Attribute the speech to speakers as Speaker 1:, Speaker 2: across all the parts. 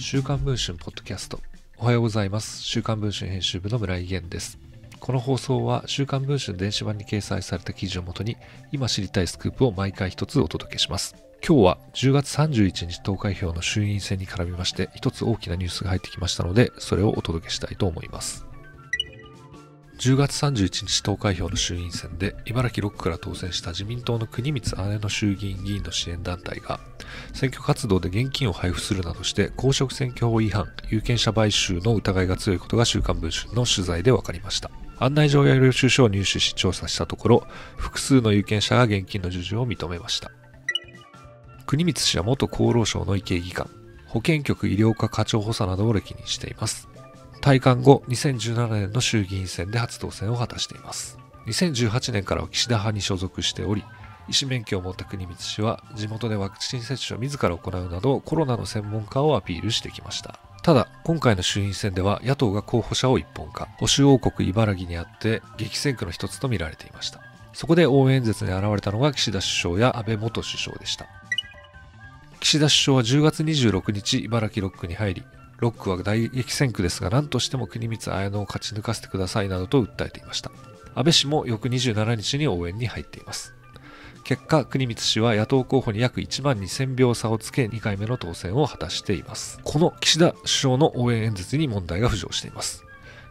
Speaker 1: 週刊文春ポッドキャスト。おはようございます。週刊文春編集部の村井源です。この放送は週刊文春電子版に掲載された記事をもとに今知りたいスクープを毎回一つお届けします。今日は10月31日投開票の衆院選に絡みまして一つ大きなニュースが入ってきましたのでそれをお届けしたいと思います。10月31日投開票の衆院選で茨城6区から当選した自民党の国光姉の衆議院議員の支援団体が選挙活動で現金を配布するなどして公職選挙法違反有権者買収の疑いが強いことが週刊文春の取材で分かりました。案内状や領収書を入手し調査したところ複数の有権者が現金の授受を認めました。国光氏は元厚労省の医系技官保健局医療科課長補佐などを歴任しています。退官後2017年の衆議院選で初当選を果たしています。2018年からは岸田派に所属しており医師免許を持った国光氏は地元でワクチン接種を自ら行うなどコロナの専門家をアピールしてきました。ただ今回の衆院選では野党が候補者を一本化。保守王国茨城にあって激戦区の一つと見られていました。そこで応援演説に現れたのが岸田首相や安倍元首相でした。岸田首相は10月26日茨城6区に入りロックは大激戦区ですが何としても国光綾乃を勝ち抜かせてくださいなどと訴えていました安倍氏も翌27日に応援に入っています結果、国光氏は野党候補に約1万2000票差をつけ2回目の当選を果たしています。この岸田首相の応援演説に問題が浮上しています。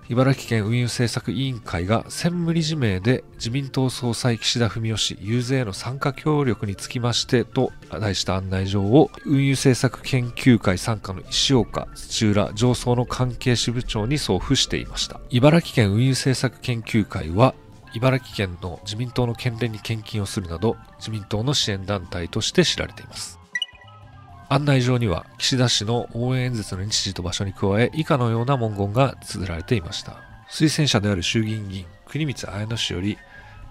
Speaker 1: 茨城県運輸政策委員会が専務理事名で自民党総裁岸田文雄氏遊説への参加協力につきましてと題した案内状を運輸政策研究会参加の石岡土浦上層の関係支部長に送付していました。茨城県運輸政策研究会は茨城県の自民党の県連に献金をするなど自民党の支援団体として知られています。案内状には岸田氏の応援演説の日時と場所に加え以下のような文言が綴られていました。推薦者である衆議院議員国光綾乃氏より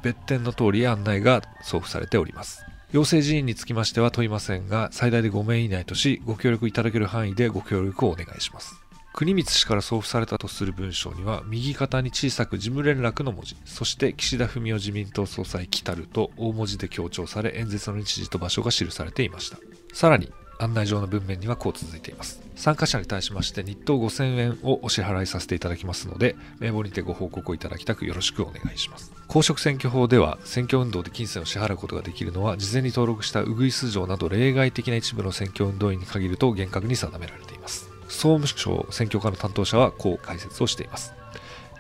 Speaker 1: 別点の通り案内が送付されております。要請人員につきましては問いませんが最大で5名以内としご協力いただける範囲でご協力をお願いします。国光氏から送付されたとする文章には右肩に小さく事務連絡の文字そして岸田文雄自民党総裁来たると大文字で強調され演説の日時と場所が記されていました。さらに案内状の文面にはこう続いています。参加者に対しまして日当5000円をお支払いさせていただきますので名簿にてご報告をいただきたくよろしくお願いします。公職選挙法では選挙運動で金銭を支払うことができるのは事前に登録したウグイス城など例外的な一部の選挙運動員に限ると厳格に定められています。総務省選挙課の担当者はこう解説をしています。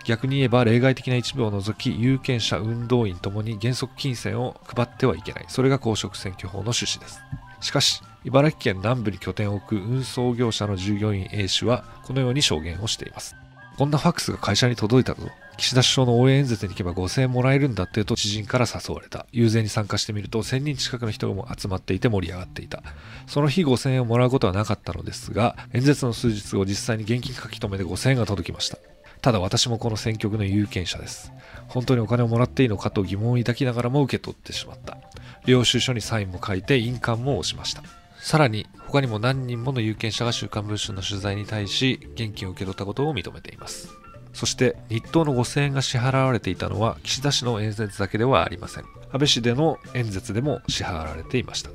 Speaker 1: 逆に言えば例外的な一部を除き有権者運動員ともに原則金銭を配ってはいけない。それが公職選挙法の趣旨です。しかし茨城県南部に拠点を置く運送業者の従業員 A 氏はこのように証言をしていますこんなファックスが会社に届いたぞ岸田首相の応援演説に行けば5000円もらえるんだってと知人から誘われた。遊説に参加してみると1000人近くの人が集まっていて盛り上がっていた。その日5000円をもらうことはなかったのですが、演説の数日後実際に現金書き留めで5000円が届きました。ただ私もこの選挙区の有権者です。本当にお金をもらっていいのかと疑問を抱きながらも受け取ってしまった。領収書にサインも書いて印鑑も押しました。さらに他にも何人もの有権者が週刊文春の取材に対し現金を受け取ったことを認めています。そして日当の5000円が支払われていたのは岸田氏の演説だけではありません。安倍氏での演説でも支払われていました。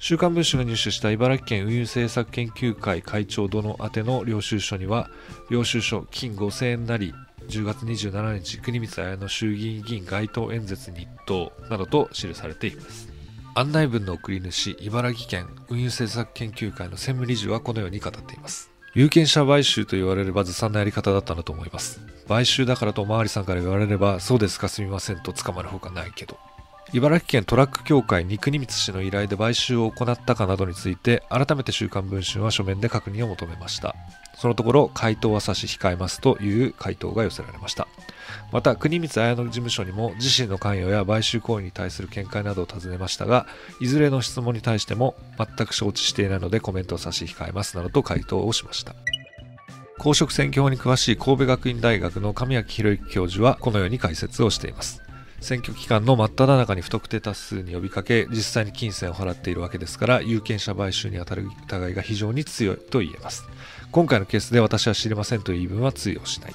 Speaker 1: 週刊文春が入手した茨城県運輸政策研究会会長殿宛ての領収書には、領収書金5000円なり、10月27日国光綾乃衆議院議員街頭演説日当などと記されています。案内文の送り主、茨城県運輸政策研究会の専務理事はこのように語っています。有権者買収と言われればずさんなやり方だったんだと思います。買収だからとおまわりさんから言われれば、そうですかすみませんと捕まるほかないけど。茨城県トラック協会に国光氏の依頼で買収を行ったかなどについて、改めて週刊文春は書面で確認を求めました。そのところ、回答は差し控えますという回答が寄せられました。また、国光綾乃事務所にも自身の関与や買収行為に対する見解などを尋ねましたが、いずれの質問に対しても全く承知していないのでコメントを差し控えますなどと回答をしました。公職選挙法に詳しい神戸学院大学の神谷博之教授はこのように解説をしています。選挙期間の真っ只中に不特定多数に呼びかけ、実際に金銭を払っているわけですから、有権者買収に当たる疑いが非常に強いと言えます。今回のケースで私は知りませんという言い分は通用しない。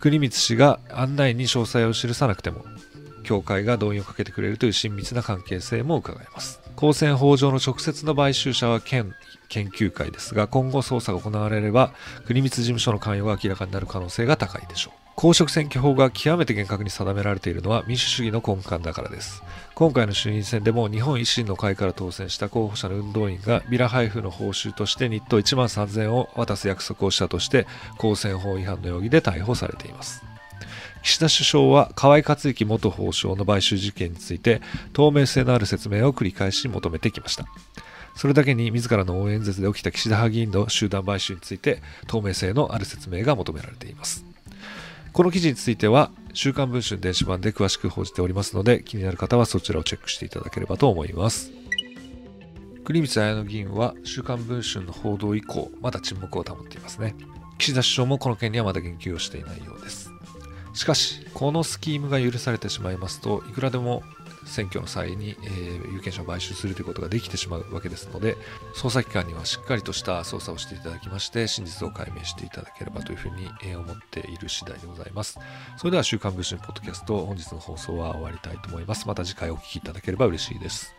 Speaker 1: 国光氏が案内に詳細を記さなくても、教会が動員をかけてくれるという親密な関係性も伺えます。公選法上の直接の買収者は県研究会ですが、今後捜査が行われれば、国光事務所の関与が明らかになる可能性が高いでしょう。公職選挙法が極めて厳格に定められているのは民主主義の根幹だからです。今回の衆院選でも日本維新の会から当選した候補者の運動員がビラ配布の報酬として日当1万3000円を渡す約束をしたとして公選法違反の容疑で逮捕されています。岸田首相は河井克行元法相の買収事件について透明性のある説明を繰り返し求めてきました。それだけに自らの応援演説で起きた岸田派議員の集団買収について透明性のある説明が求められています。この記事については週刊文春電子版で詳しく報じておりますので気になる方はそちらをチェックしていただければと思います。国光綾乃議員は週刊文春の報道以降まだ沈黙を保っていますね。岸田首相もこの件にはまだ言及をしていないようです。しかし、このスキームが許されてしまいますと、いくらでも選挙の際に、えー、有権者を買収するということができてしまうわけですので、捜査機関にはしっかりとした捜査をしていただきまして、真実を解明していただければというふうに、え、思っている次第でございます。それでは、週刊文春ポッドキャスト、本日の放送は終わりたいと思います。また次回お聴きいただければ嬉しいです。